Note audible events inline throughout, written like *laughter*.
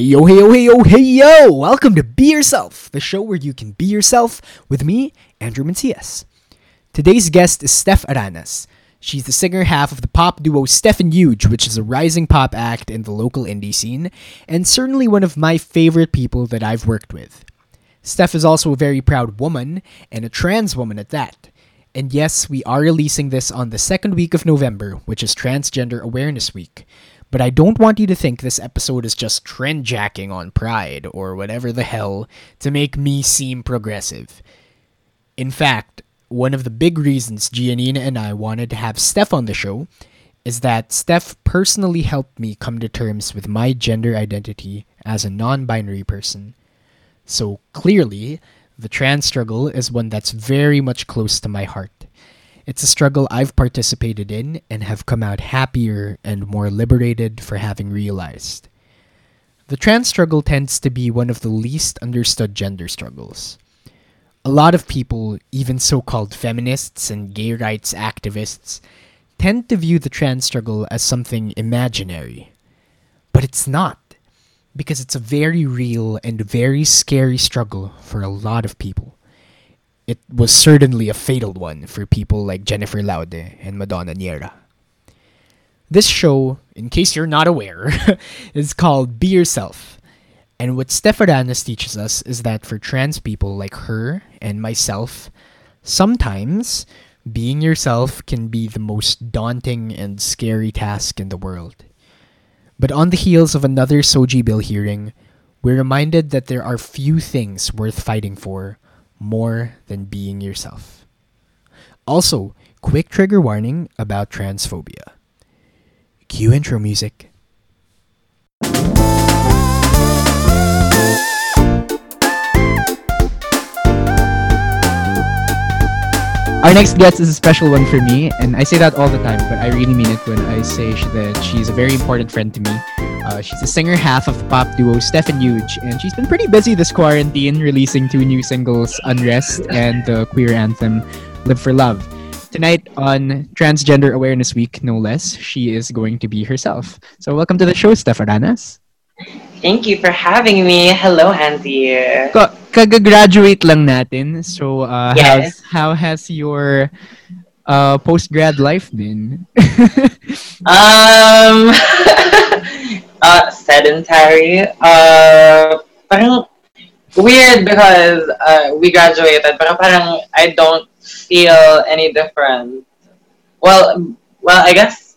Yo, hey, yo, hey, yo, hey, yo! Welcome to Be Yourself, the show where you can be yourself with me, Andrew Mancias. Today's guest is Steph Aranas. She's the singer half of the pop duo Stephen Huge, which is a rising pop act in the local indie scene, and certainly one of my favorite people that I've worked with. Steph is also a very proud woman, and a trans woman at that. And yes, we are releasing this on the second week of November, which is Transgender Awareness Week. But I don't want you to think this episode is just trend jacking on pride or whatever the hell to make me seem progressive. In fact, one of the big reasons Giannina and I wanted to have Steph on the show is that Steph personally helped me come to terms with my gender identity as a non binary person. So clearly, the trans struggle is one that's very much close to my heart. It's a struggle I've participated in and have come out happier and more liberated for having realized. The trans struggle tends to be one of the least understood gender struggles. A lot of people, even so called feminists and gay rights activists, tend to view the trans struggle as something imaginary. But it's not, because it's a very real and very scary struggle for a lot of people it was certainly a fatal one for people like Jennifer Laude and Madonna Niera. This show, in case you're not aware, *laughs* is called Be Yourself. And what Steph Aranas teaches us is that for trans people like her and myself, sometimes being yourself can be the most daunting and scary task in the world. But on the heels of another SOGIE Bill hearing, we're reminded that there are few things worth fighting for more than being yourself. Also, quick trigger warning about transphobia. Cue intro music. Our next guest is a special one for me, and I say that all the time, but I really mean it when I say that she's a very important friend to me. Uh, she's the singer half of the pop duo Stephen Huge, and she's been pretty busy this quarantine, releasing two new singles, Unrest and the queer anthem Live for Love. Tonight on Transgender Awareness Week, no less, she is going to be herself. So welcome to the show, Steph Aranas. Thank you for having me. Hello, Auntie. Ka- graduate lang natin. So, uh, yes. how has your uh, post-grad life been? *laughs* um, *laughs* uh, sedentary. Uh, parang weird because uh, we graduated, but parang I don't feel any different. Well, well, I guess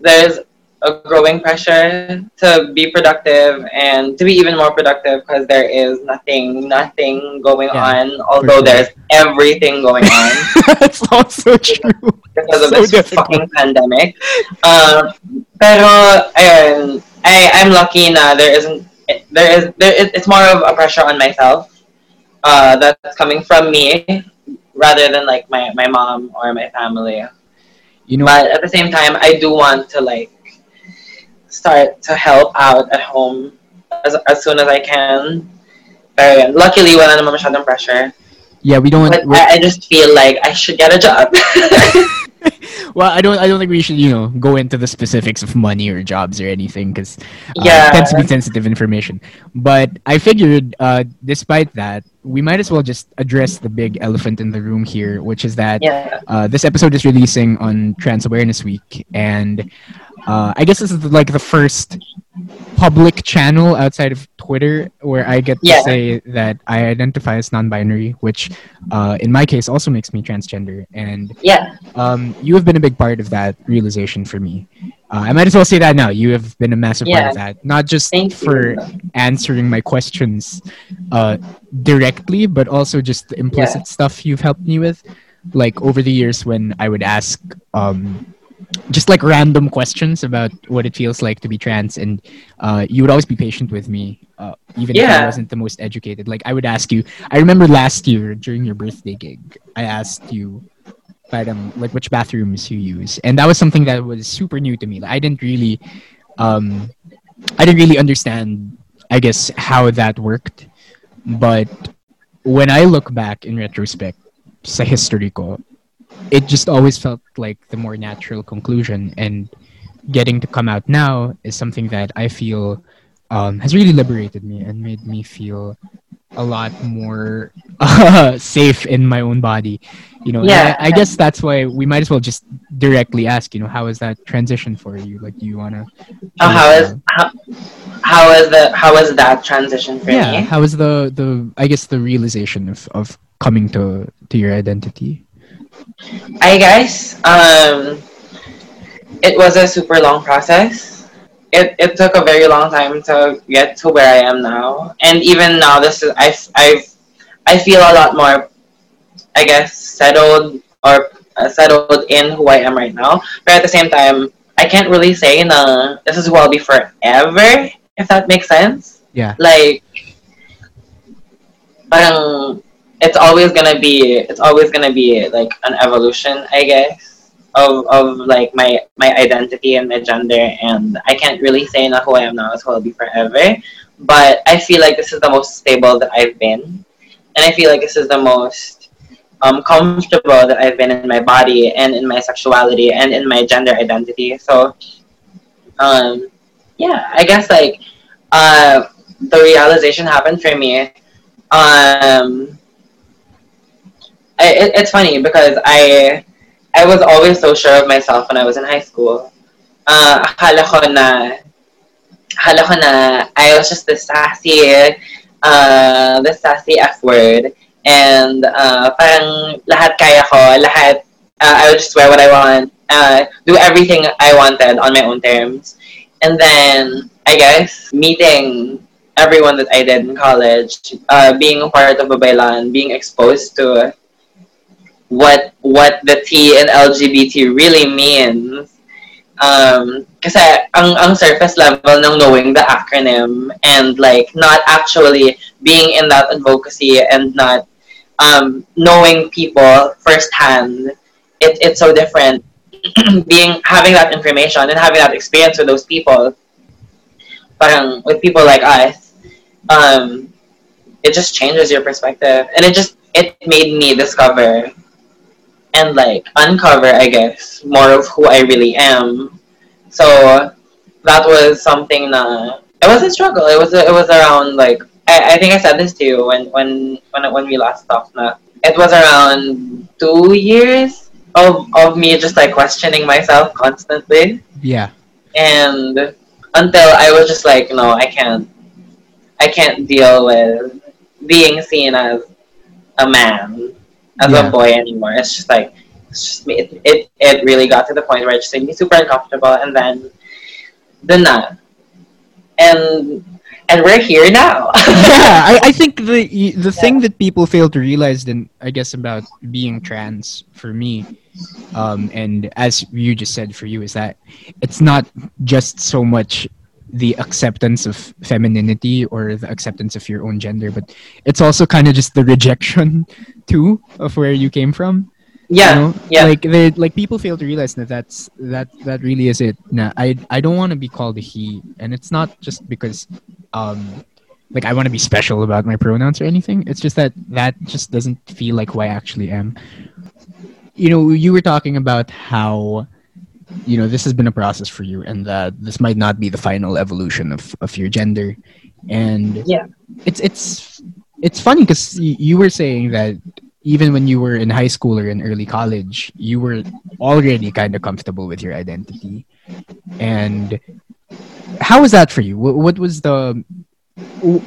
there's a growing pressure to be productive and to be even more productive because there is nothing nothing going yeah, on although sure. there's everything going on *laughs* that's so *laughs* true because of so this difficult. fucking pandemic um, pero ayun I, I'm lucky na there isn't there is there is, it's more of a pressure on myself uh, that's coming from me rather than like my, my mom or my family you know but at the same time I do want to like start to help out at home as, as soon as I can. Pero luckily, wala naman masyadong pressure. Yeah, we don't. But I, I just feel like I should get a job. *laughs* well, I don't. I don't think we should, you know, go into the specifics of money or jobs or anything because uh, yeah, it tends to be sensitive information. But I figured, uh, despite that, we might as well just address the big elephant in the room here, which is that yeah. uh, this episode is releasing on Trans Awareness Week, and uh, I guess this is like the first public channel outside of Twitter where I get yeah. to say that I identify as non-binary, which uh, in my case also makes me transgender. And yeah, um, you have been a big part of that realization for me. Uh, I might as well say that now. You have been a massive yeah. part of that, not just Thank for you. answering my questions uh, directly, but also just the implicit yeah. stuff you've helped me with. Like over the years, when I would ask um, just like random questions about what it feels like to be trans and uh, you would always be patient with me uh, even yeah. if i wasn't the most educated like i would ask you i remember last year during your birthday gig i asked you um, like which bathrooms you use and that was something that was super new to me like, i didn't really um, i didn't really understand i guess how that worked but when i look back in retrospect sa history ko it just always felt like the more natural conclusion and getting to come out now is something that i feel um, has really liberated me and made me feel a lot more uh, *laughs* safe in my own body. You know, Yeah. I, I guess that's why we might as well just directly ask. You know, how is that transition for you? Like, do you wanna? Oh, how is how, how is the how is that transition for you? yeah? me? How is the the I guess the realization of of coming to to your identity? I guess um, it was a super long process. It, it took a very long time to get to where I am now, and even now, this is I I I feel a lot more, I guess, settled or uh, settled in who I am right now. But at the same time, I can't really say na this is who I'll be forever. If that makes sense. Yeah. Like, parang it's always gonna be it's always gonna be like an evolution, I guess, of of like my my identity and my gender, and I can't really say na who I am now is who I'll be forever. But I feel like this is the most stable that I've been, and I feel like this is the most um, comfortable that I've been in my body and in my sexuality and in my gender identity. So, um, yeah, I guess like uh, the realization happened for me. Um, It, it's funny because I I was always so sure of myself when I was in high school. Uh, na na I was just the sassy uh, the sassy F word and uh, parang lahat kaya ko, lahat uh, I would just wear what I want, uh, do everything I wanted on my own terms. And then I guess meeting everyone that I did in college, uh, being a part of Babaylan, being exposed to what what the T in LGBT really means. Um, kasi ang, ang surface level ng knowing the acronym and like not actually being in that advocacy and not um, knowing people firsthand, it, it's so different. *clears throat* being having that information and having that experience with those people, parang with people like us, um, it just changes your perspective, and it just it made me discover and like uncover, I guess, more of who I really am. So that was something that it was a struggle. It was it was around like I, I think I said this to you when when when when we last talked. Na it was around two years of of me just like questioning myself constantly, Yeah. and until I was just like, no, I can't, I can't deal with being seen as a man, as Yeah. a boy anymore. It's just like it's just me. It, it it really got to the point where it just made me super uncomfortable, and then dun na. And and we're here now. *laughs* yeah, I, I think the the thing that people fail to realize, then I guess about being trans for me, um, and as you just said for you, is that it's not just so much the acceptance of femininity or the acceptance of your own gender, but it's also kind of just the rejection *laughs* too of where you came from. yeah, you know? yeah. Like they like people fail to realize that that's that that really is it. Nah, I I don't want to be called a he, and it's not just because um like I want to be special about my pronouns or anything. It's just that that just doesn't feel like who I actually am. You know, you were talking about how you know this has been a process for you and that this might not be the final evolution of, of your gender. And Yeah. it's it's it's funny because you were saying that even when you were in high school or in early college you were already kind of comfortable with your identity. And how was that for you? What, what was the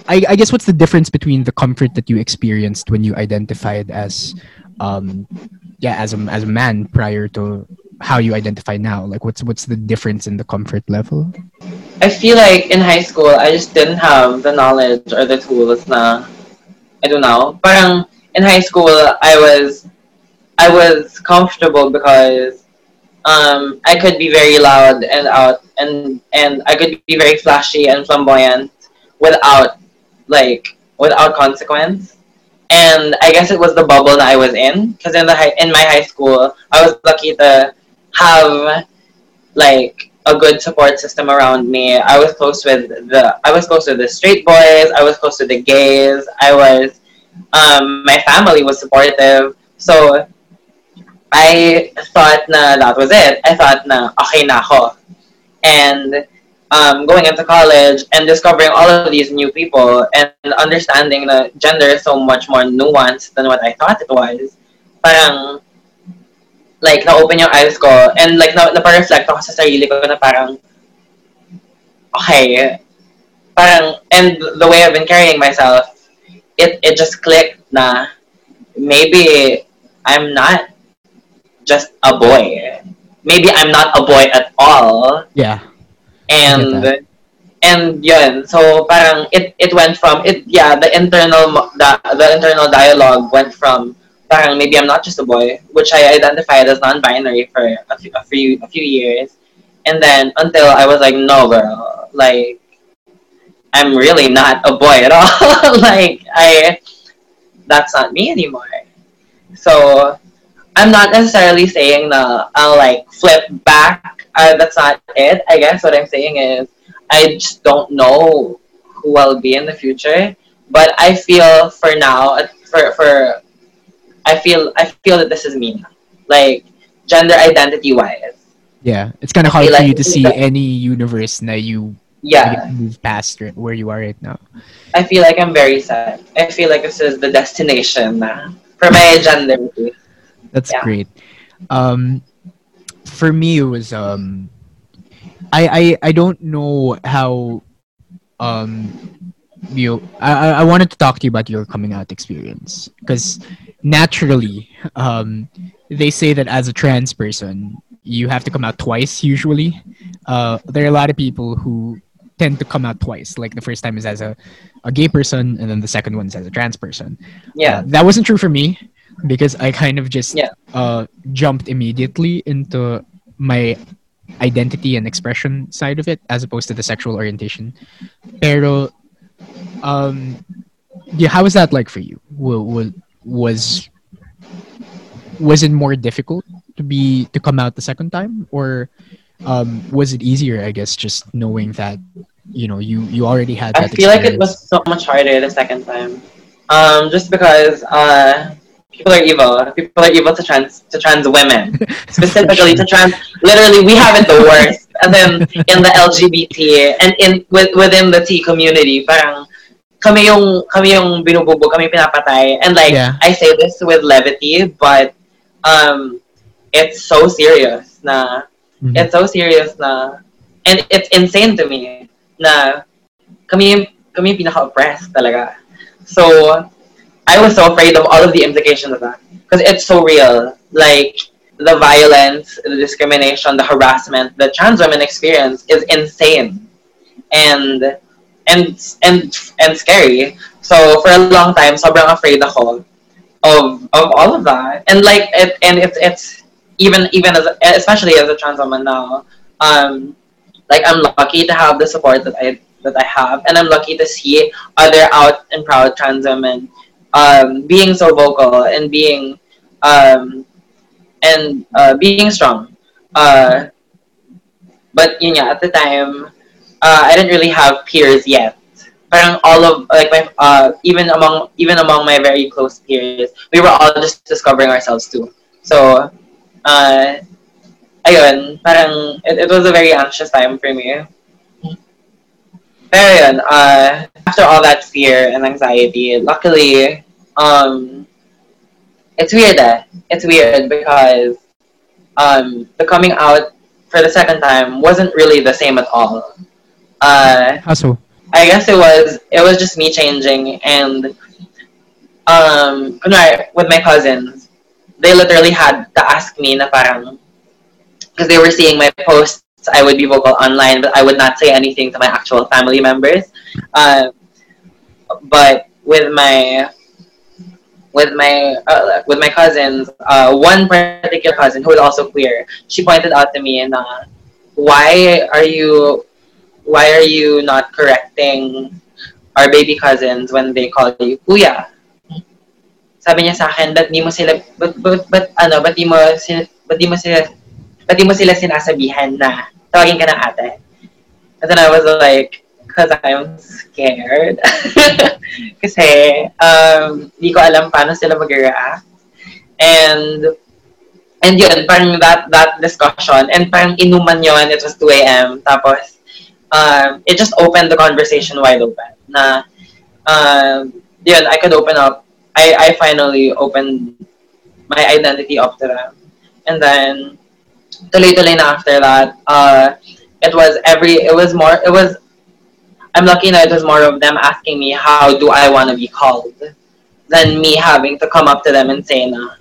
I, I guess what's the difference between the comfort that you experienced when you identified as um yeah as a as a man prior to how you identify now like what's what's the difference in the comfort level I feel like in high school, I just didn't have the knowledge or the tools na I don't know. Parang in high school, I was I was comfortable because um, I could be very loud and out and and I could be very flashy and flamboyant without like without consequence. And I guess it was the bubble that I was in because in the high, in my high school, I was lucky to have like a good support system around me. I was close with the I was close with the straight boys. I was close with the gays. I was um, my family was supportive. So I thought na that was it. I thought na okay na ako. And um, going into college and discovering all of these new people and understanding that gender is so much more nuanced than what I thought it was, parang, like, na-open yung eyes ko and like, na, na-reflect ako sa sarili ko na parang, okay, parang, and the way I've been carrying myself, it, it just clicked na maybe I'm not just a boy. Maybe I'm not a boy at all. Yeah. And and yun, so parang it it went from it yeah, the internal the, the internal dialogue went from parang maybe I'm not just a boy, which I identified as non-binary for a few, a few a few years. And then until I was like, no girl, like I'm really not a boy at all. *laughs* like I that's not me anymore. So I'm not necessarily saying that I'll like flip back. Uh, that's not it. I guess what I'm saying is I just don't know who I'll be in the future. But I feel for now, for for, I feel I feel that this is me, like gender identity wise. Yeah, it's kind of hard for like you to see any universe that you yeah move past where you are right now. I feel like I'm very sad. I feel like this is the destination now for my gender. That's yeah. great. Um, for me, it was um, I I I don't know how um you I I wanted to talk to you about your coming out experience because naturally um they say that as a trans person you have to come out twice usually. Uh, there are a lot of people who tend to come out twice. Like the first time is as a, a gay person, and then the second one is as a trans person. Yeah, uh, that wasn't true for me because I kind of just yeah. uh, jumped immediately into my identity and expression side of it as opposed to the sexual orientation. Pero, um, yeah, how was that like for you? Was was was it more difficult to be to come out the second time, or um, was it easier? I guess just knowing that you know you you already had. That I feel experience. like it was so much harder the second time, um, just because uh, people are evil. People are evil to trans to trans women, *laughs* specifically to trans. Literally, we have it the worst. And then in the LGBT and in with, within the T community, parang kami yung kami yung binububog, kami pinapatay. And like yeah. I say this with levity, but um, it's so serious na mm-hmm. it's so serious na and it's insane to me na kami kami pinaka-oppressed talaga. So I was so afraid of all of the implications of that because it's so real. Like the violence, the discrimination, the harassment that trans women experience is insane, and and and and scary. So for a long time, sobrang afraid ako of of all of that, and like it, and it's it's even even as especially as a trans woman now, um, like I'm lucky to have the support that I that I have, and I'm lucky to see other out and proud trans women um, being so vocal and being um, and uh, being strong. Uh, but yun nga, at the time, uh, I didn't really have peers yet. Parang all of like my uh, even among even among my very close peers, we were all just discovering ourselves too. So, uh, ayun, parang it, it was a very anxious time for me. Pero yun, uh, after all that fear and anxiety, luckily, um, it's weird. Eh? It's weird because um, the coming out for the second time wasn't really the same at all. Uh, How so? I guess it was. It was just me changing, and um, with my cousins, they literally had to ask me na parang because they were seeing my posts. I would be vocal online, but I would not say anything to my actual family members. Uh, but with my with my uh, with my cousins, uh, one particular cousin who is also queer, she pointed out to me, na, why are you why are you not correcting our baby cousins when they call you kuya? Sabi niya sa akin, ba't di mo sila, but, but, but ano, ba't di mo, ba't di mo sila, ba't di mo sila sinasabihan na tawagin ka ng ate? And then I was like, because I'm scared. *laughs* Kasi, um, di ko alam paano sila mag-react. And, and yun, parang that, that discussion, and parang inuman yon it was 2 a.m. Tapos, um, it just opened the conversation wide open. Na, um, yun, I could open up. I, I finally opened my identity up to them. And then, tuloy-tuloy na after that, uh, it was every, it was more, it was, I'm lucky that it was more of them asking me, how do I want to be called? Than me having to come up to them and say, na,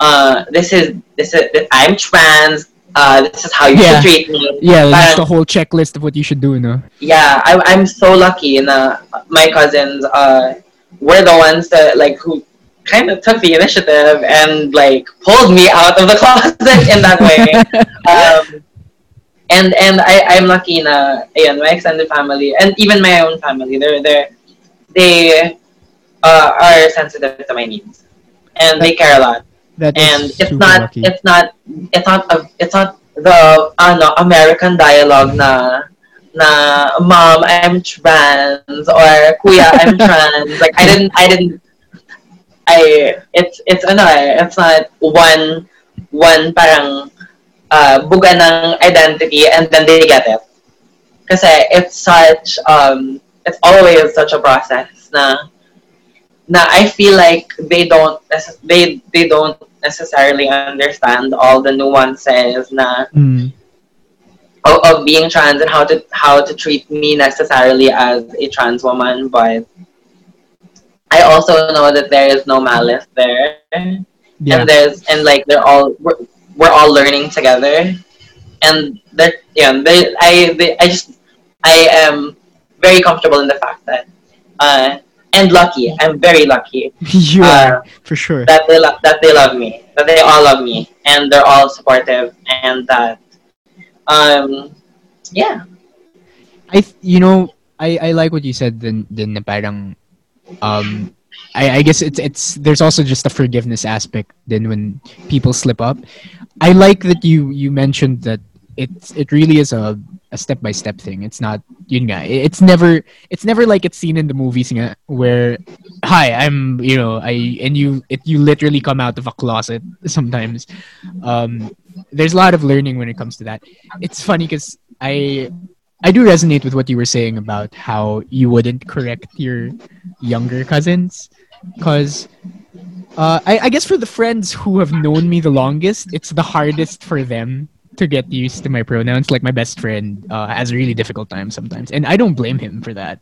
uh, this is, this is, I'm trans, uh, this is how you Yeah. should treat me. Yeah, that's Parang- the whole checklist of what you should do, no? yeah, I, I'm so lucky na my cousins uh, were the ones that like who kind of took the initiative and like pulled me out of the *laughs* closet in that way. *laughs* um, and and I, I'm lucky na ayan, my extended family and even my own family they're they're, they uh, are sensitive to my needs and they care a lot That and it's not lucky. it's not it's not a, it's not the ano American dialogue na na mom I'm trans or kuya I'm *laughs* trans like I didn't I didn't I it's it's ano eh, it's not one one parang uh, buga ng identity and then they get it kasi it's such um it's always such a process na na I feel like they don't they they don't necessarily understand all the nuances na Mm. of, of being trans and how to how to treat me necessarily as a trans woman but I also know that there is no malice there Yeah. and there's and like they're all we're, we're all learning together and they're yeah they I they, I just I am very comfortable in the fact that uh and lucky. I'm very lucky. *laughs* You uh, are, for sure. that they lo- that they love me. That they all love me. And they're all supportive. And that um yeah. I you know I I like what you said then then parang um I, I guess it's it's there's also just a forgiveness aspect then when people slip up. I like that you you mentioned that it's it really is a a step by step thing. It's not yun nga, it's never it's never like it's seen in the movies nga, where hi I'm you know I and you it you literally come out of a closet *laughs* sometimes. Um, there's a lot of learning when it comes to that. It's funny because I I do resonate with what you were saying about how you wouldn't correct your younger cousins, because uh, I, I guess for the friends who have known me the longest, it's the hardest for them to get used to my pronouns. Like my best friend uh, has a really difficult time sometimes, and I don't blame him for that,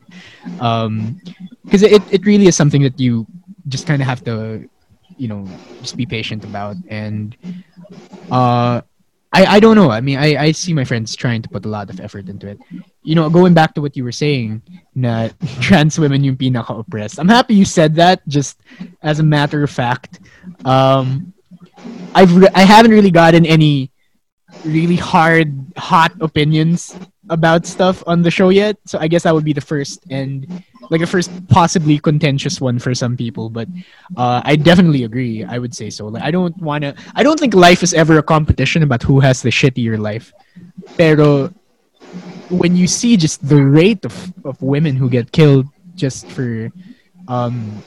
because it it really is something that you just kind of have to, you know, just be patient about and. Uh, I, I don't know. I mean, I, I see my friends trying to put a lot of effort into it. You know, going back to what you were saying, na *laughs* trans women yung pinaka-oppressed. I'm happy you said that, just as a matter of fact. Um, I've re- I haven't really gotten any really hard, hot opinions about stuff on the show yet. So I guess that would be the first and like the first possibly contentious one for some people. But uh, I definitely agree. I would say so. Like I don't want to. I don't think life is ever a competition about who has the shittier life. Pero when you see just the rate of, of women who get killed just for um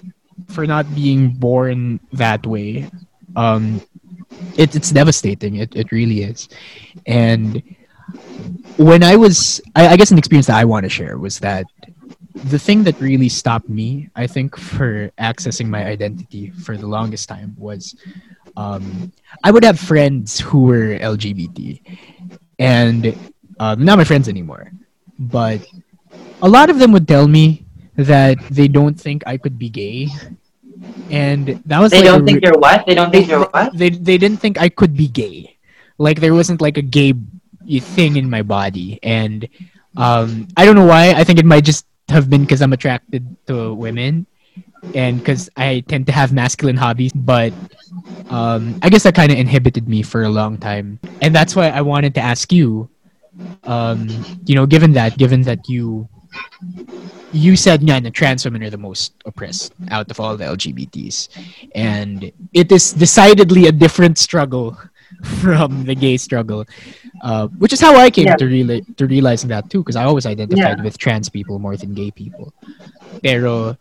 for not being born that way, um, it, it's devastating. It it really is. And when I was, I, I guess an experience that I want to share was that the thing that really stopped me, I think, for accessing my identity for the longest time was um, I would have friends who were LGBT, and um, not my friends anymore. But a lot of them would tell me that they don't think I could be gay, and that was they like don't think re- you're what they don't they, think you're what they they didn't think I could be gay. Like there wasn't like a gay thing in my body, and um, I don't know why. I think it might just have been because I'm attracted to women, and because I tend to have masculine hobbies. But um, I guess that kind of inhibited me for a long time, and that's why I wanted to ask you. Um, you know, given that, given that you you said nga na trans women are the most oppressed out of all the LGBTs. And it is decidedly a different struggle *laughs* from the gay struggle. Uh, which is how I came Yeah. to reali- to realizing that too, because I always identified Yeah. with trans people more than gay people. Pero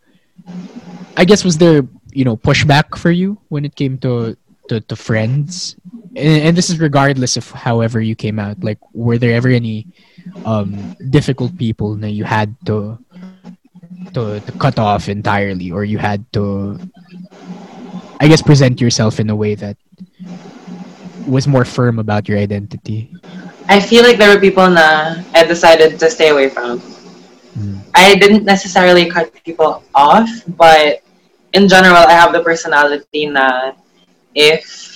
I guess was there, you know, pushback for you when it came to to, to friends and, and this is regardless of however you came out. Like, were there ever any um difficult people that you had to to, to cut off entirely, or you had to, I guess, present yourself in a way that was more firm about your identity? I feel like there were people na I decided to stay away from. Mm. I didn't necessarily cut people off, but in general, I have the personality na if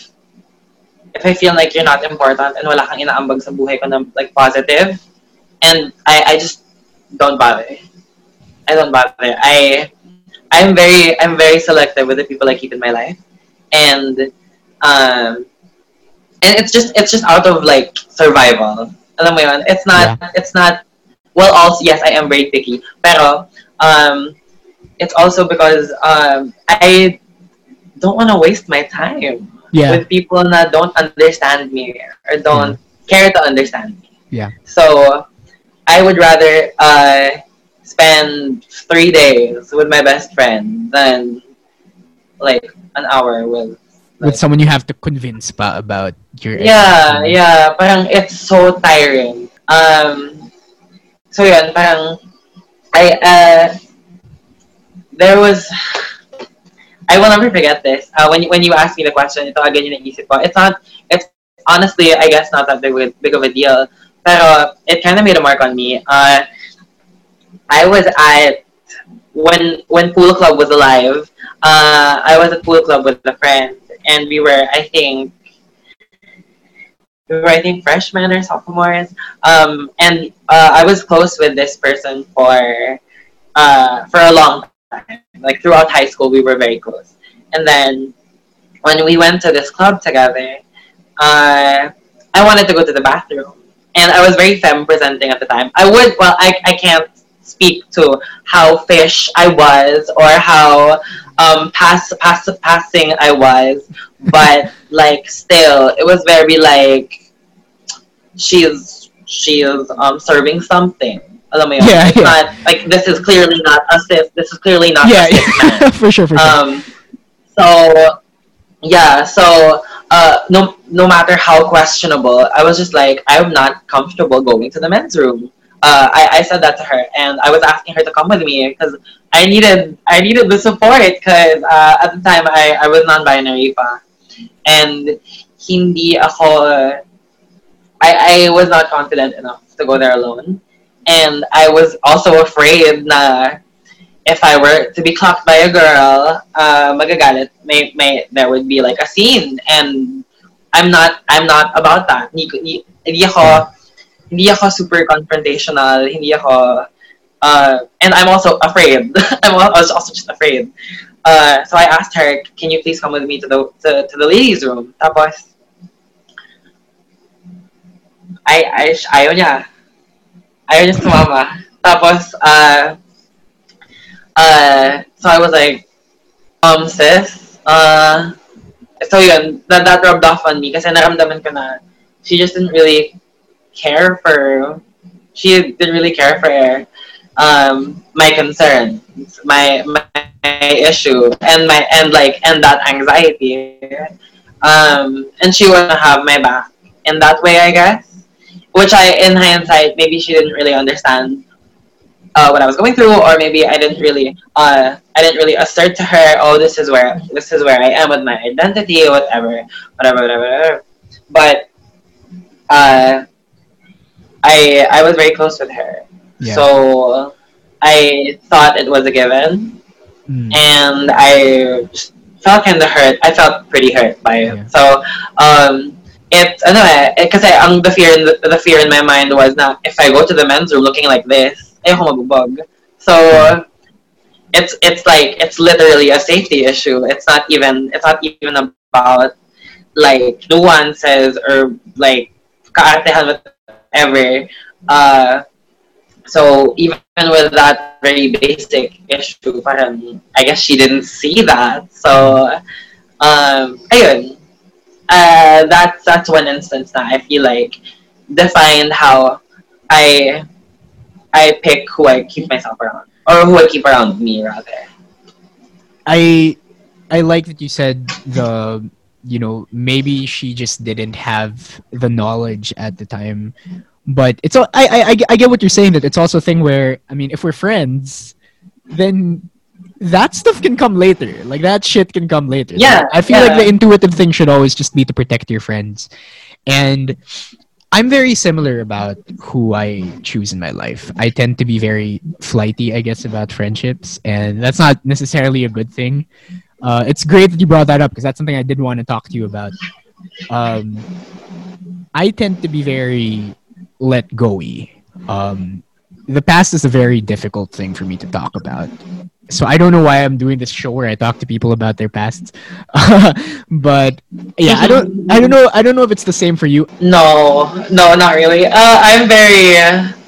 if I feel like you're not important and wala kang inaambag sa buhay ko na like positive, and I, I just don't bother. I don't bother. I I'm very I'm very selective with the people I keep in my life, and um, and it's just it's just out of like survival. Alam mo yun? It's not it's not well also yes I am very picky pero um it's also because um I don't want to waste my time Yeah. with people that don't understand me or don't care to understand me. Yeah. So I would rather uh spend three days with my best friend than like an hour with With someone you have to convince pa about your yeah, identity. yeah. Parang it's so tiring. Um, so yun, parang, I, uh, there was, I will never forget this. Uh, when, you- when you asked me the question, ito agad yung naisip ko. It's not, it's honestly, I guess, not that big, big of a deal. Pero it kind of made a mark on me. Uh, I was at, when, when Pool Club was alive, uh, I was at Pool Club with a friend, and we were, I think, we were, I think, freshmen or sophomores. Um, and uh, I was close with this person for uh, for a long time. Like throughout high school, we were very close. And then when we went to this club together, uh, I wanted to go to the bathroom, and I was very femme presenting at the time. I would, well, I, I can't speak to how fish I was or how um, pass, pass, passing I was, but *laughs* like still, it was very like she's she's um serving something. Mo yun? Yeah, it's yeah. not like this is clearly not a cis. This is clearly not Yeah, man. *laughs* for sure, for sure. Um, so yeah, so uh, no no matter how questionable, I was just like I'm not comfortable going to the men's room. Uh, I, I said that to her, and I was asking her to come with me because I needed I needed the support because uh, at the time I, I was non-binary pa, and hindi ako I, I was not confident enough to go there alone, and I was also afraid na if I were to be clocked by a girl, uh, magagalit, may, may, there would be like a scene. And I'm not, I'm not about that. Hindi, hindi, ako, hindi ako super confrontational, hindi ako, uh, and I'm also afraid. *laughs* I'm al- was also just afraid. Uh, so I asked her, can you please come with me to the, to, to the ladies room? Tapos, ay, ay, ayaw niya. Ayaw niya sumama. Tapos, uh, uh, so I was like, um, sis, uh, so yun, that, that rubbed off on me kasi naramdaman ko na she just didn't really care for, she didn't really care for um, my concerns, my, my issue, and my, and like, and that anxiety. Um, and she wouldn't have my back in that way, I guess. Which I, in hindsight, maybe she didn't really understand uh, what I was going through, or maybe I didn't really, uh, I didn't really assert to her, oh, this is where, this is where I am with my identity, whatever, whatever, whatever. whatever. But uh, I, I was very close with her, Yeah. so I thought it was a given, Mm. and I felt kind of hurt. I felt pretty hurt by it. Yeah. So, um, it ano eh, kasi ang the fear in the, the fear in my mind was na if I go to the men's room looking like this, ayoko magbubog. So, it's it's like it's literally a safety issue. It's not even it's not even about like nuances or like kaartehan whatever. Uh, so even with that very basic issue, parang I guess she didn't see that. So, um, ayun. Uh, that's that's one instance that I feel like defined how I I pick who I keep myself around or who I keep around me rather. I I like that you said the you know, maybe she just didn't have the knowledge at the time. But it's all I, I I get what you're saying that it's also a thing where I mean if we're friends, then that stuff can come later. Like that shit can come later. Yeah, I feel yeah. like the intuitive thing should always just be to protect your friends. And I'm very similar about who I choose in my life. I tend to be very flighty, I guess, about friendships, and that's not necessarily a good thing. Uh, it's great that you brought that up because that's something I did want to talk to you about. Um, I tend to be very let go-y. Um, the past is a very difficult thing for me to talk about. So I don't know why I'm doing this show where I talk to people about their pasts. *laughs* but yeah, I don't I don't know I don't know if it's the same for you. No, no, not really. Uh, I'm very.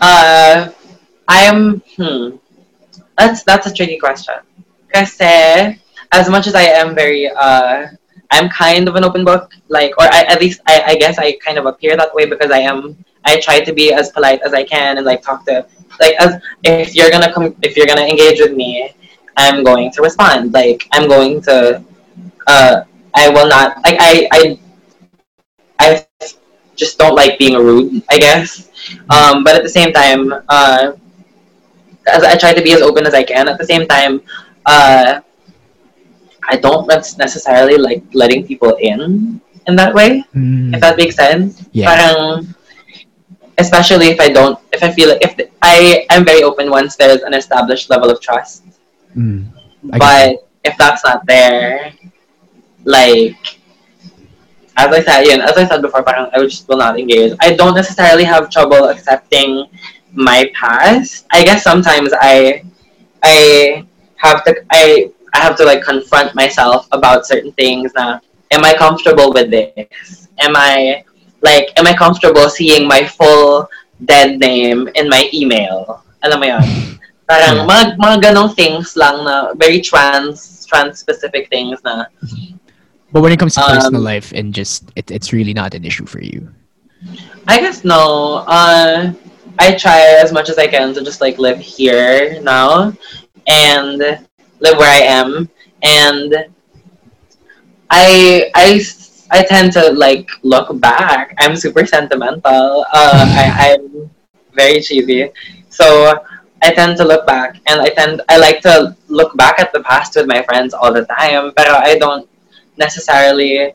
Uh, I'm. Hmm. That's that's a tricky question. Kasi, as much as I am very. Uh, I'm kind of an open book, like, or I, at least I, I guess I kind of appear that way because I am. I try to be as polite as I can and like talk to, like, as if you're gonna come, if you're gonna engage with me, I'm going to respond. Like, I'm going to. Uh, I will not. Like, I, I, I just don't like being rude, I guess. Um, but at the same time, uh, as I try to be as open as I can. At the same time, uh, I don't necessarily like letting people in in that way. Mm, If that makes sense. Yeah. Parang, especially if I don't, if I feel like if I am very open once there's an established level of trust. Mm, But if that's not there, like as I said, yun, as I said before, parang I just will not engage. I don't necessarily have trouble accepting my past. I guess sometimes I I have to I I have to like confront myself about certain things na am I comfortable with this? Am I like am I comfortable seeing my full dead name in my email? Alam mo yun? *laughs* Parang Yeah. mga, mga ganong things lang na very trans trans specific things na But when it comes to personal Um, life and just it, it's really not an issue for you. I guess no. Uh, I try as much as I can to just like live here now and live where I am. And I, I I tend to like look back. I'm super sentimental. Uh, *laughs* I, I'm very cheesy, so I tend to look back and I tend I like to look back at the past with my friends all the time. But I don't necessarily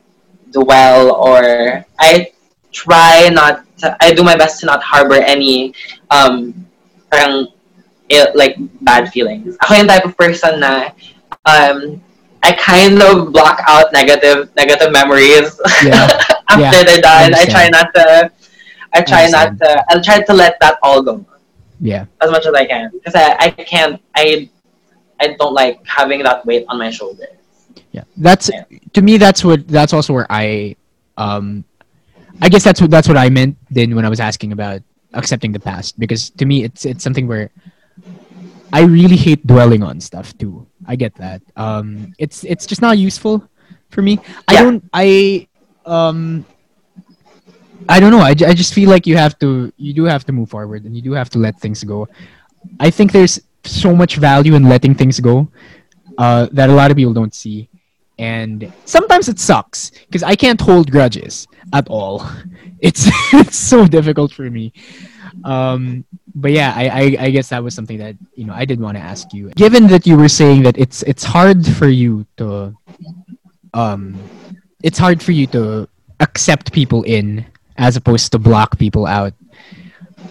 dwell or I try not to, I do my best to not harbor any um parang ill, like bad feelings. Ako yung type of person na um I kind of block out negative negative memories Yeah. *laughs* after Yeah. they're done. I, try not to I try not to I'll try to let that all go Yeah. as much as I can because I, I can't I I don't like having that weight on my shoulders. Yeah. That's Yeah. to me that's what that's also where I um I guess that's what that's what I meant then when I was asking about accepting the past because to me it's it's something where I really hate dwelling on stuff too. I get that. Um it's it's just not useful for me. I Yeah. don't I um I don't know. I, I just feel like you have to you do have to move forward and you do have to let things go. I think there's so much value in letting things go uh, that a lot of people don't see. And sometimes it sucks because I can't hold grudges at all. *laughs* It's *laughs* it's so difficult for me. Um, but yeah, I, I I guess that was something that you know I did want to ask you. Given that you were saying that it's it's hard for you to um it's hard for you to accept people in as opposed to block people out.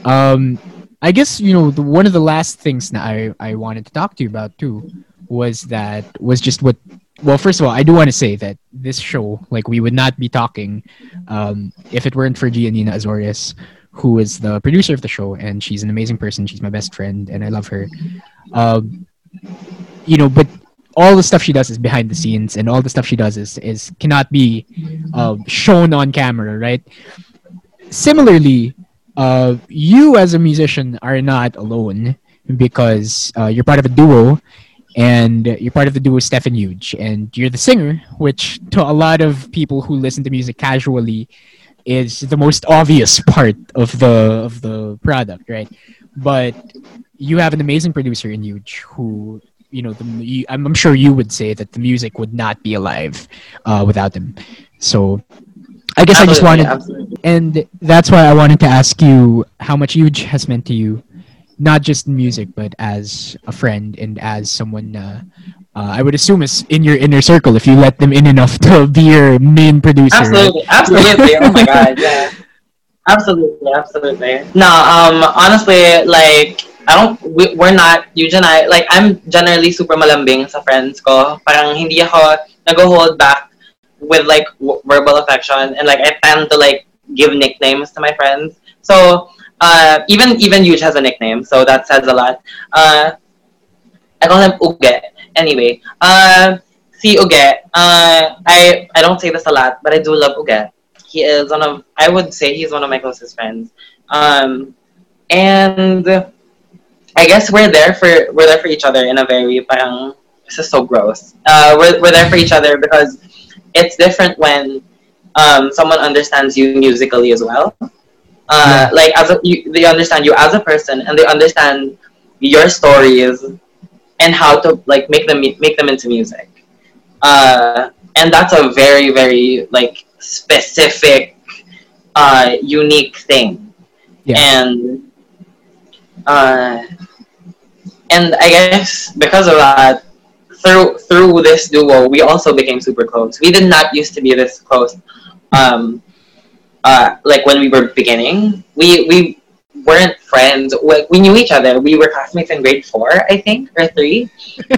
Um, I guess you know the, one of the last things that I I wanted to talk to you about too was that was just what. Well, first of all, I do want to say that this show, like, we would not be talking um, if it weren't for Gianina Azores, who is the producer of the show, and she's an amazing person. She's my best friend, and I love her. Um, you know, but all the stuff she does is behind the scenes, and all the stuff she does is is cannot be uh, shown on camera, right? Similarly, uh, you as a musician are not alone because uh, you're part of a duo, and you're part of the duo Stefan Huge, and you're the singer, which to a lot of people who listen to music casually is the most obvious *laughs* part of the of the product, right? But you have an amazing producer in Huge who you know the I'm sure you would say that the music would not be alive uh, without him So I guess I just wanted, absolutely. and that's why I wanted to ask you how much Huge has meant to you, not just in music, but as a friend and as someone. Uh, uh, I would assume is in your inner circle if you let them in enough to be your main producer. right? Absolutely, absolutely. Oh my god, yeah. Absolutely, absolutely. No, um, honestly, like, I don't, we, we're not, you and I, like, I'm generally super malambing sa friends ko. Parang hindi ako nag-hold back with, like, w- verbal affection. And, like, I tend to, like, give nicknames to my friends. So, uh, even, even Yuj has a nickname, so that says a lot. Uh, I call him Uge. Anyway, uh, si Uge, uh, I, I don't say this a lot, but I do love Uge he is one of I would say he's one of my closest friends. Um, and I guess we're there for we're there for each other in a very parang this is so gross. Uh, we're we're there for each other because it's different when um, someone understands you musically as well. Uh, Like as a, you, they understand you as a person and they understand your stories and how to like make them make them into music. Uh, and that's a very very like specific uh, unique thing Yeah. and uh, and I guess because of that through through this duo we also became super close we did not used to be this close um, uh, like when we were beginning we we weren't friends we, we knew each other we were classmates in grade four I think or three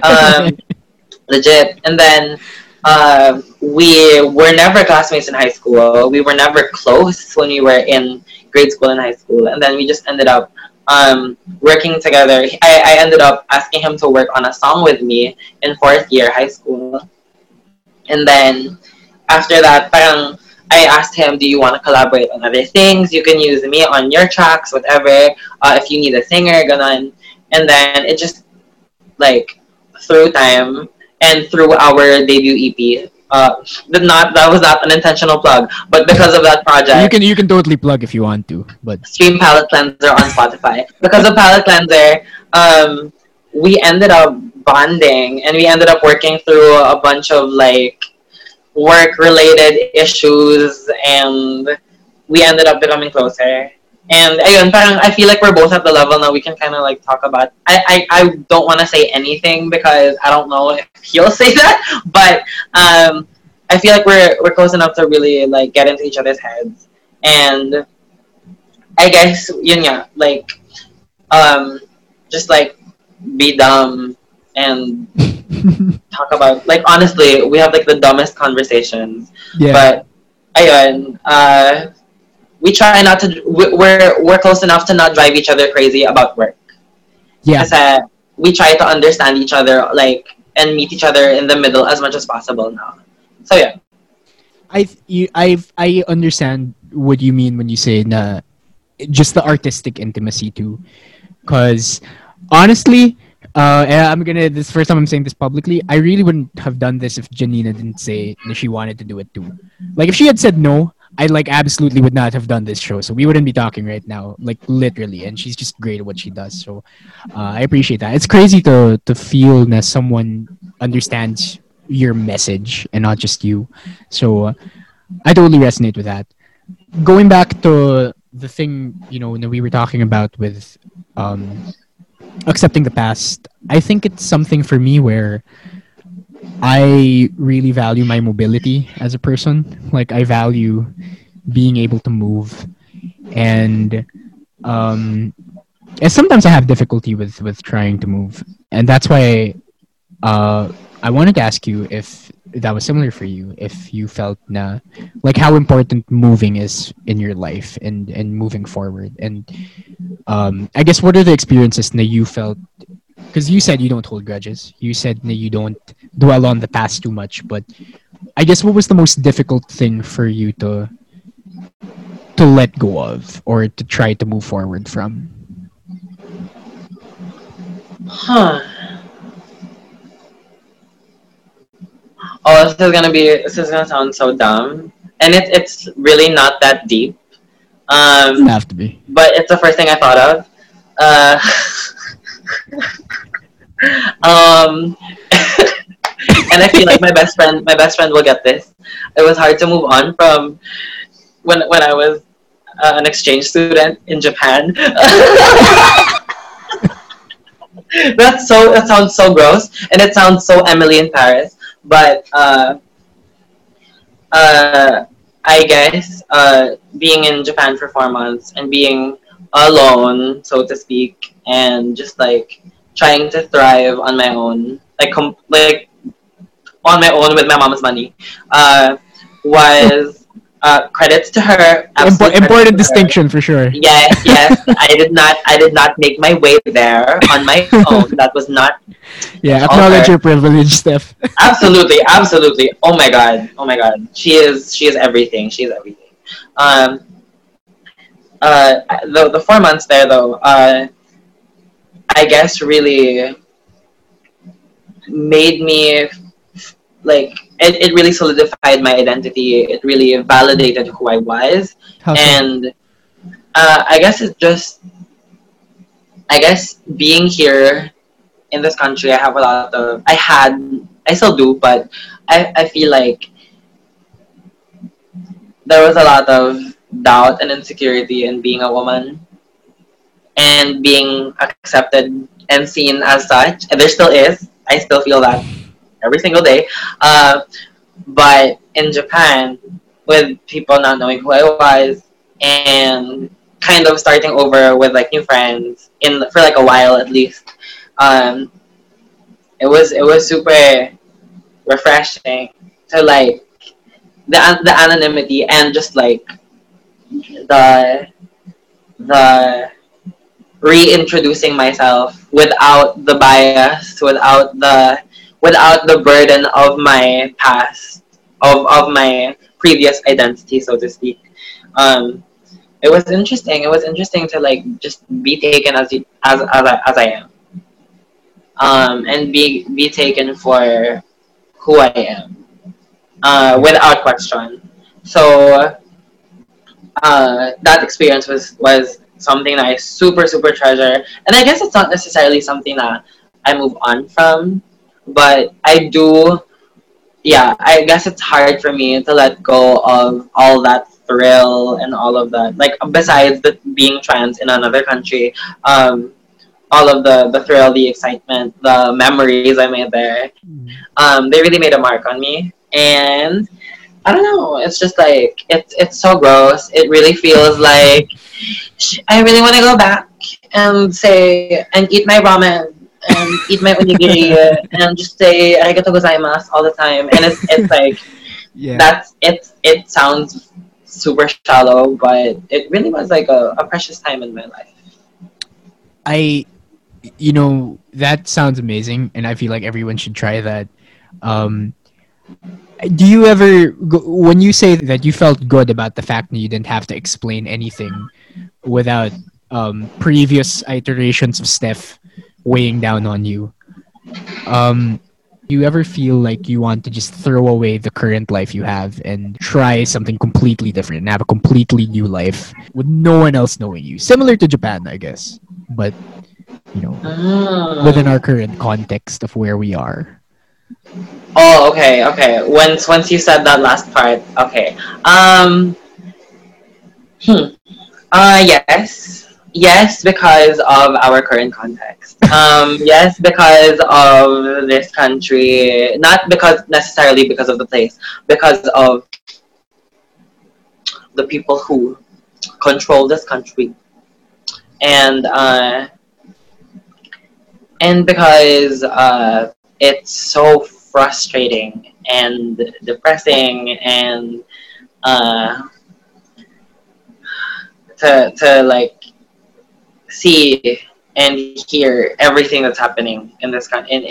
um, *laughs* legit. And then uh, we were never classmates in high school. We were never close when we were in grade school and high school. And then we just ended up um, working together. I, I ended up asking him to work on a song with me in fourth year high school. And then after that, parang I asked him, "Do you want to collaborate on other things? You can use me on your tracks, whatever. Uh, if you need a singer, ganon." And then it just like through time and through our debut EP. Uh, did not that was not an intentional plug, but because of that project, You can you can totally plug if you want to, but Stream Palette Cleanser on Spotify. Because of Palette Cleanser, um, we ended up bonding and we ended up working through a bunch of like work related issues and we ended up becoming closer. And ayun, parang I feel like we're both at the level now we can kind of like talk about. I I, I don't want to say anything because I don't know if he'll *laughs* say that, but um, I feel like we're we're close enough to really like get into each other's heads. And I guess yun nga, like um, just like be dumb and *laughs* talk about like honestly, we have like the dumbest conversations. yeah. But ayun, uh, we try not to. we- We're we're close enough to not drive each other crazy about work. yeah. Kasi we try to understand each other, like and meet each other in the middle as much as possible now. So yeah, I you, I I understand what you mean when you say na just the artistic intimacy too, because honestly, uh, I'm gonna this first time I'm saying this publicly. I really wouldn't have done this if Giannina didn't say that she wanted to do it too. Like if she had said no, I like absolutely would not have done this show. So we wouldn't be talking right now, like literally. And she's just great at what she does. So uh, I appreciate that. It's crazy to to feel that someone understands your message and not just you. So uh, I totally resonate with that. Going back to the thing you know that we were talking about with um, accepting the past, I think it's something for me where I really value my mobility as a person. Like I value being able to move, and um, and sometimes I have difficulty with with trying to move, and that's why uh, I wanted to ask you if that was similar for you. If you felt na like how important moving is in your life and and moving forward, and um, I guess what are the experiences that you felt because you said you don't hold grudges. You said that you don't dwell on the past too much. But I guess what was the most difficult thing for you to to let go of or to try to move forward from? huh? Oh, this is gonna be. This is gonna sound so dumb, and it's it's really not that deep. Doesn't Um, have to be. but it's the first thing I thought of. Uh, *laughs* um, *laughs* and I feel like my best friend, my best friend will get this. It was hard to move on from when when I was uh, an exchange student in Japan. *laughs* That's so. That sounds so gross, and it sounds so Emily in Paris. But uh, uh, I guess uh, being in Japan for four months and being alone, so to speak, and just like trying to thrive on my own, like com- like on my own with my mama's money, uh, was uh, credits to her. Impo- important distinction for sure. Yes, *laughs* yes. I did not. I did not make my way there on my own. That was not. *laughs* Yeah, acknowledge your privilege, Steph. *laughs* absolutely, absolutely. Oh my god. Oh my god. She is. She is everything. She is everything. Um. Uh, the the four months there though. Uh, I guess really made me like it, it really solidified my identity. It really validated who I was. How and uh, I guess it's just, I guess being here in this country, I have a lot of, I had, I still do, but I, I feel like there was a lot of doubt and insecurity in being a woman and being accepted and seen as such. And there still is. I still feel that every single day. Uh, but in Japan, with people not knowing who I was and kind of starting over with like new friends in for like a while at least, um, it was it was super refreshing to like the the anonymity and just like the the reintroducing myself without the bias, without the without the burden of my past, of, of my previous identity, so to speak. Um, it was interesting. It was interesting to like just be taken as as as I, as I am, um, and be be taken for who I am, uh, without question. So uh, that experience was was something that I super super treasure, and I guess it's not necessarily something that I move on from but I do, yeah, I guess it's hard for me to let go of all that thrill and all of that. Like besides the being trans in another country, um, all of the the thrill, the excitement, the memories I made there, mm-hmm. um, they really made a mark on me. And I don't know, it's just like it's it's so gross. It really feels like I really want to go back and say and eat my ramen and eat my onigiri *laughs* and just say arigato gozaimasu all the time. And it's it's like *laughs* yeah. that's it's it sounds super shallow, but it really was like a, a precious time in my life. I you know, that sounds amazing and I feel like everyone should try that. Um do you ever when you say that you felt good about the fact that you didn't have to explain anything without um, previous iterations of Steph weighing down on you. Um, you ever feel like you want to just throw away the current life you have and try something completely different and have a completely new life with no one else knowing you? Similar to Japan, I guess, but you know, uh, within our current context of where we are. Oh, okay, okay. Once once you said that last part, okay. Um. Hmm. Uh, yes yes, because of our current context. Um, yes, because of this country. Not because necessarily because of the place, because of the people who control this country, and uh, and because uh, it's so frustrating and depressing and uh, to to like see and hear everything that's happening in this country, in,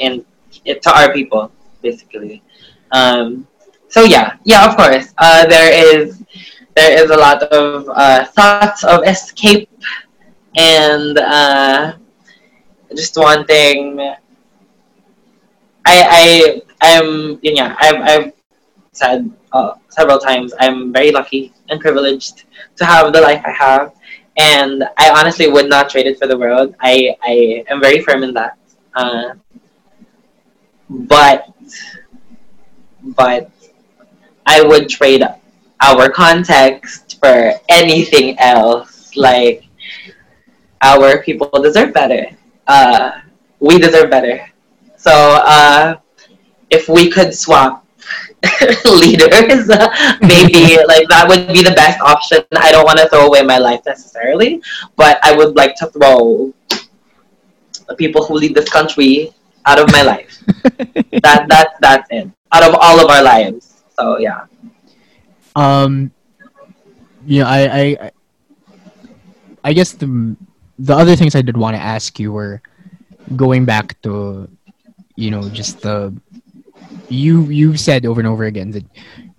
in, to our people, basically. Um, so yeah, yeah, of course, uh, there is there is a lot of uh, thoughts of escape and uh, just wanting. I I I'm yeah I've I've said uh, several times I'm very lucky and privileged to have the life I have and I honestly would not trade it for the world. I, I am very firm in that. Uh, but but I would trade our context for anything else. Like our people deserve better. Uh, we deserve better. So uh, if we could swap *laughs* leaders, *laughs* maybe *laughs* like that would be the best option. I don't want to throw away my life necessarily, but I would like to throw the people who lead this country out of my life. that that that's it. Out of all of our lives. So yeah. Um. Yeah, I I I guess the the other things I did want to ask you were going back to you know just the you you've said over and over again that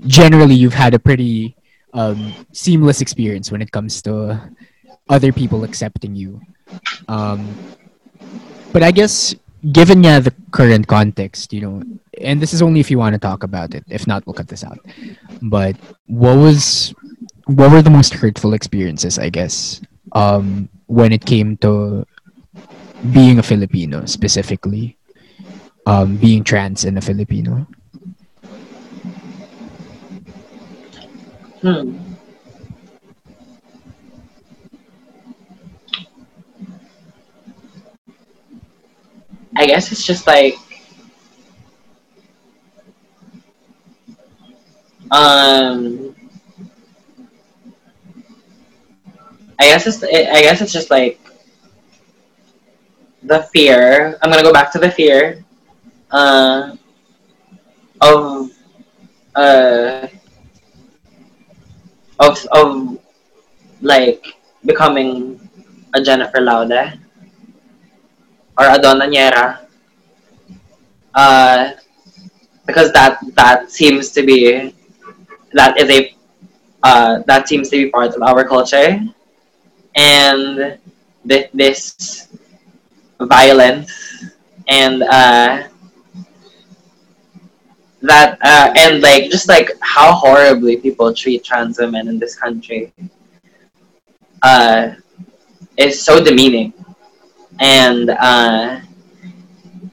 generally you've had a pretty um, seamless experience when it comes to other people accepting you. Um, but I guess given yeah, the current context, you know, and this is only if you want to talk about it. If not, we'll cut this out. But what was what were the most hurtful experiences? I guess um, when it came to being a Filipino specifically, um, being trans and a Filipino. Hmm. I guess it's just like um I guess it's I guess it's just like the fear. I'm gonna go back to the fear uh, of uh, of of like becoming a Jennifer Laude or a Donna Nierra. Uh, because that that seems to be that is a uh, that seems to be part of our culture and th- this violence and uh, that uh, and like just like how horribly people treat trans women in this country uh, is so demeaning. And uh,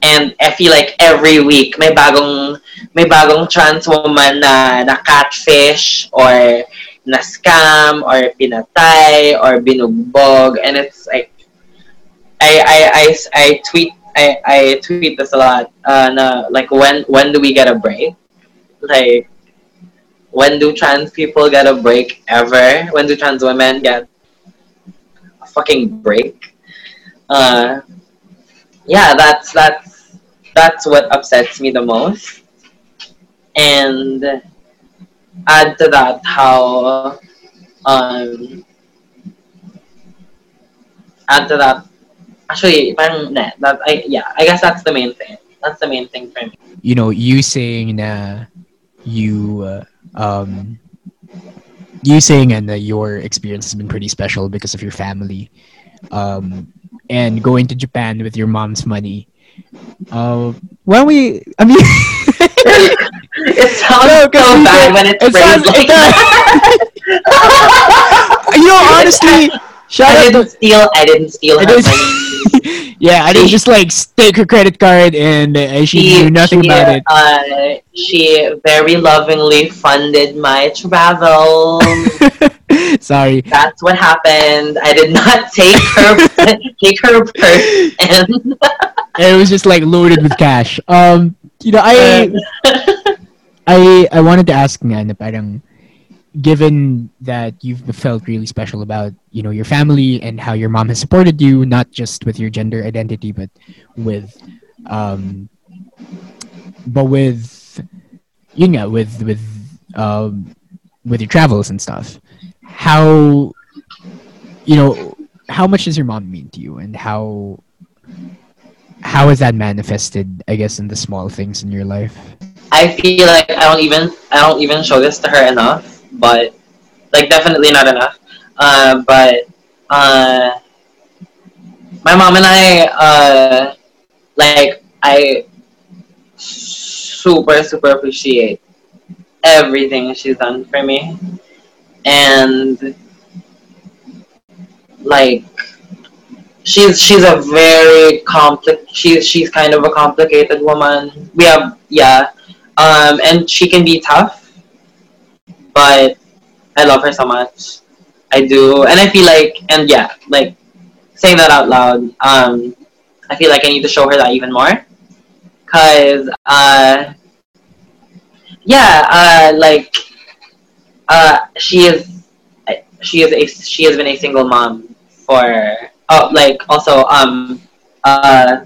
and I feel like every week may bagong may bagong trans woman na na catfish or na scam or pinatay or binugbog. And it's like I I I, I tweet I, I tweet this a lot uh na, like when when do we get a break? Like when do trans people get a break ever? When do trans women get a fucking break? Uh yeah that's that's that's what upsets me the most. And add to that how um add to that actually parang nah, that I yeah I guess that's the main thing that's the main thing for me You know, you saying na you uh, um you saying and that your experience has been pretty special because of your family um and going to Japan with your mom's money. Uh, well, we I mean *laughs* it sounds No, so bad when it's it phrased sounds- like that. *laughs* you know honestly *laughs* shout I out didn't to steal I didn't steal I didn't- money yeah, I didn't just like take her credit card and uh, she, knew nothing she, about it. Uh, she very lovingly funded my travel. *laughs* Sorry. That's what happened. I did not take her *laughs* *laughs* take her purse and it was just like loaded with cash. Um, you know, I I I wanted to ask nga na parang given that you've felt really special about you know your family and how your mom has supported you not just with your gender identity but with um but with you know with with um with your travels and stuff. How you know how much does your mom mean to you and how how has that manifested i guess in the small things in your life? I feel like I don't even I don't even show this to her enough, but like definitely not enough. Uh, but uh, my mom and I uh, like I super super appreciate everything she's done for me, and like she's she's a very compli she's she's kind of a complicated woman. We have yeah, Um, and she can be tough, but I love her so much. I do, and I feel like, and yeah, like saying that out loud, um, I feel like I need to show her that even more, cause uh, yeah, uh, like uh, she is she is a she has been a single mom for oh like also um uh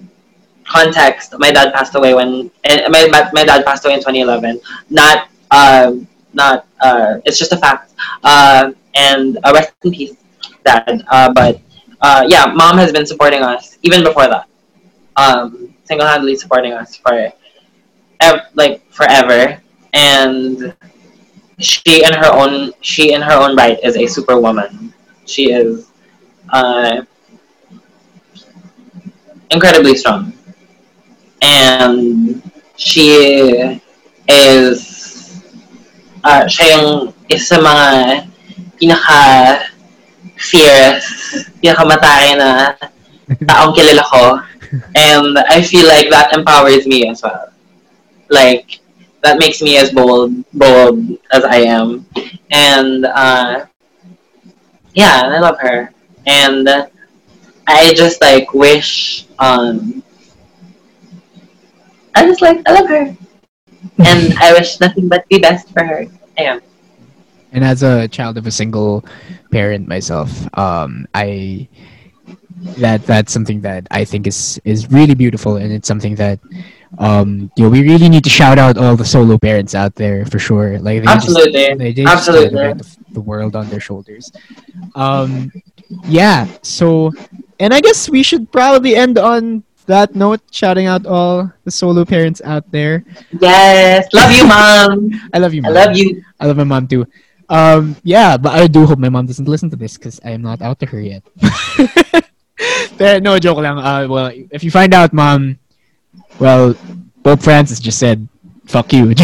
context my dad passed away when and my my dad passed away in 2011 not um not uh it's just a fact. Uh and uh, rest in peace dad. Uh but uh yeah mom has been supporting us even before that. Um single-handedly supporting us for ev- like forever. And she in her own she in her own right is a superwoman. She is uh, incredibly strong, and she is uh, siya yung isa sa mga pinaka fierce, pinaka matay na taong kilala ko. And I feel like that empowers me as well. Like, that makes me as bold bold as I am, and uh, yeah, I love her, and I just like wish um, I just like I love her, and I wish nothing but the best for her. Am. And as a child of a single parent myself, um, I that that's something that I think is is really beautiful, and it's something that um you know, we really need to shout out all the solo parents out there for sure. Like they absolutely. just, they, they absolutely. the, the world on their shoulders. Um yeah so and i guess we should probably end on that note shouting out all the solo parents out there yes love you mom i love you mom. i love you i love my mom too um yeah but i do hope my mom doesn't listen to this because i am not out to her yet *laughs* no joke lang uh, well if you find out mom well, Pope Francis just said, "Fuck you." *laughs* *laughs*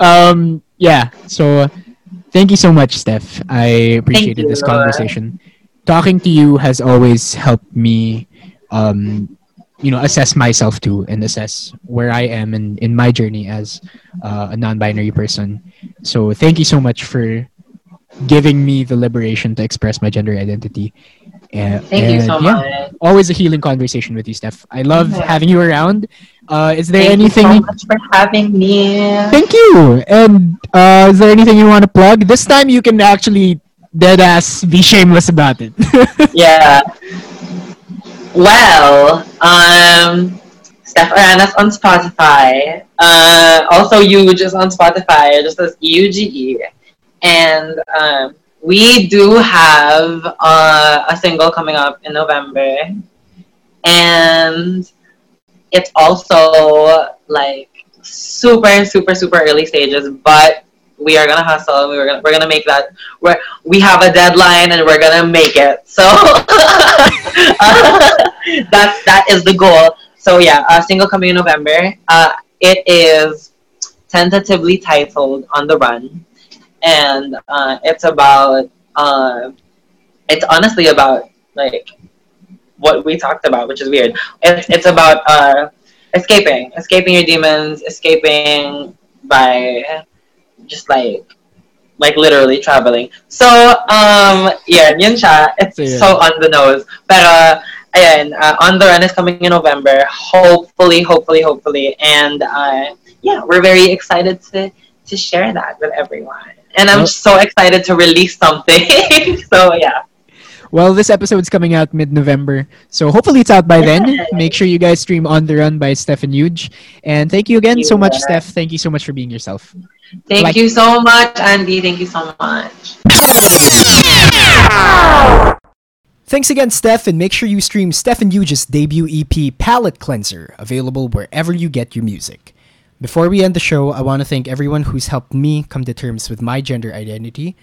um, yeah. So, thank you so much, Steph. I appreciated you, this conversation. Talking to you has always helped me, um, you know, assess myself too and assess where I am in in my journey as uh, a non-binary person. So, thank you so much for giving me the liberation to express my gender identity yeah, Thank you so yeah, much. Always a healing conversation with you, Steph. I love yeah. having you around. Uh, is there Thank anything? You so much for having me. Thank you. And uh, is there anything you want to plug? This time you can actually dead ass be shameless about it. *laughs* yeah. Well, um, Steph Aranas on Spotify. Uh, also, you just on Spotify, just as U G E, and um we do have uh, a single coming up in November, and it's also like super, super, super early stages, but we are gonna hustle and we're gonna we're gonna make that we're, we have a deadline and we're gonna make it so *laughs* uh, that that is the goal so yeah a single coming in november uh, it is tentatively titled on the run and uh, it's about uh, it's honestly about like what we talked about, which is weird. It's it's about uh, escaping, escaping your demons, escaping by just like like literally traveling. So um yeah, yun siya. It's yeah. so on the nose. Pero ayan, uh, on the run is coming in November. Hopefully, hopefully, hopefully, and uh, yeah, we're very excited to to share that with everyone and I'm so excited to release something. *laughs* so yeah. Well, this episode's coming out mid-November, so hopefully it's out by then. Make sure you guys stream On the Run by Steph and Uge. And thank you again thank so much, Steph. Thank you so much for being yourself. Thank like- you so much, Andy. Thank you so much. Thanks again, Steph, and make sure you stream Steph and Uge's debut EP, Palette Cleanser, available wherever you get your music. Before we end the show, I want to thank everyone who's helped me come to terms with my gender identity.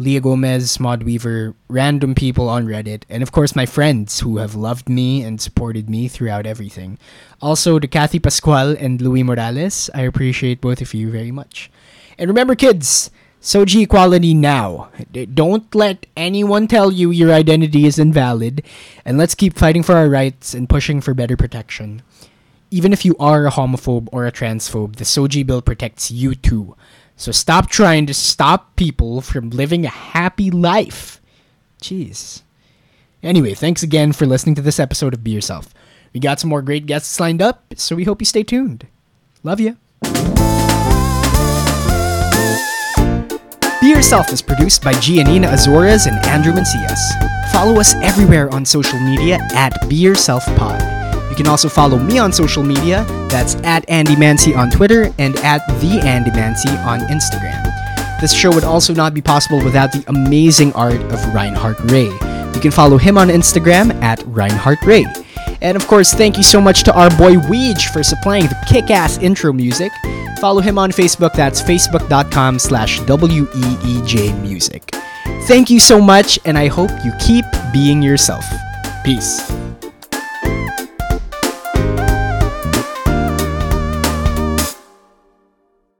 Leah Gomez, Maud Weaver, random people on Reddit, and of course my friends who have loved me and supported me throughout everything. Also to Kathy Pascual and Louis Morales, I appreciate both of you very much. And remember kids, SOGIE equality now. Don't let anyone tell you your identity is invalid, and let's keep fighting for our rights and pushing for better protection. even if you are a homophobe or a transphobe, the SOGIE bill protects you too. So stop trying to stop people from living a happy life. Jeez. Anyway, thanks again for listening to this episode of Be Yourself. We got some more great guests lined up, so we hope you stay tuned. Love you. Be Yourself is produced by Giannina Azores and Andrew Mancias. Follow us everywhere on social media at Be Yourself Pod. You can also follow me on social media. That's at Andy Mancy on Twitter and at the Andy Mancy on Instagram. This show would also not be possible without the amazing art of Reinhardt Ray. You can follow him on Instagram at Reinhardt Ray. And of course, thank you so much to our boy Weej for supplying the kick-ass intro music. Follow him on Facebook. That's facebook.com slash W-E-E-J music. Thank you so much, and I hope you keep being yourself. Peace.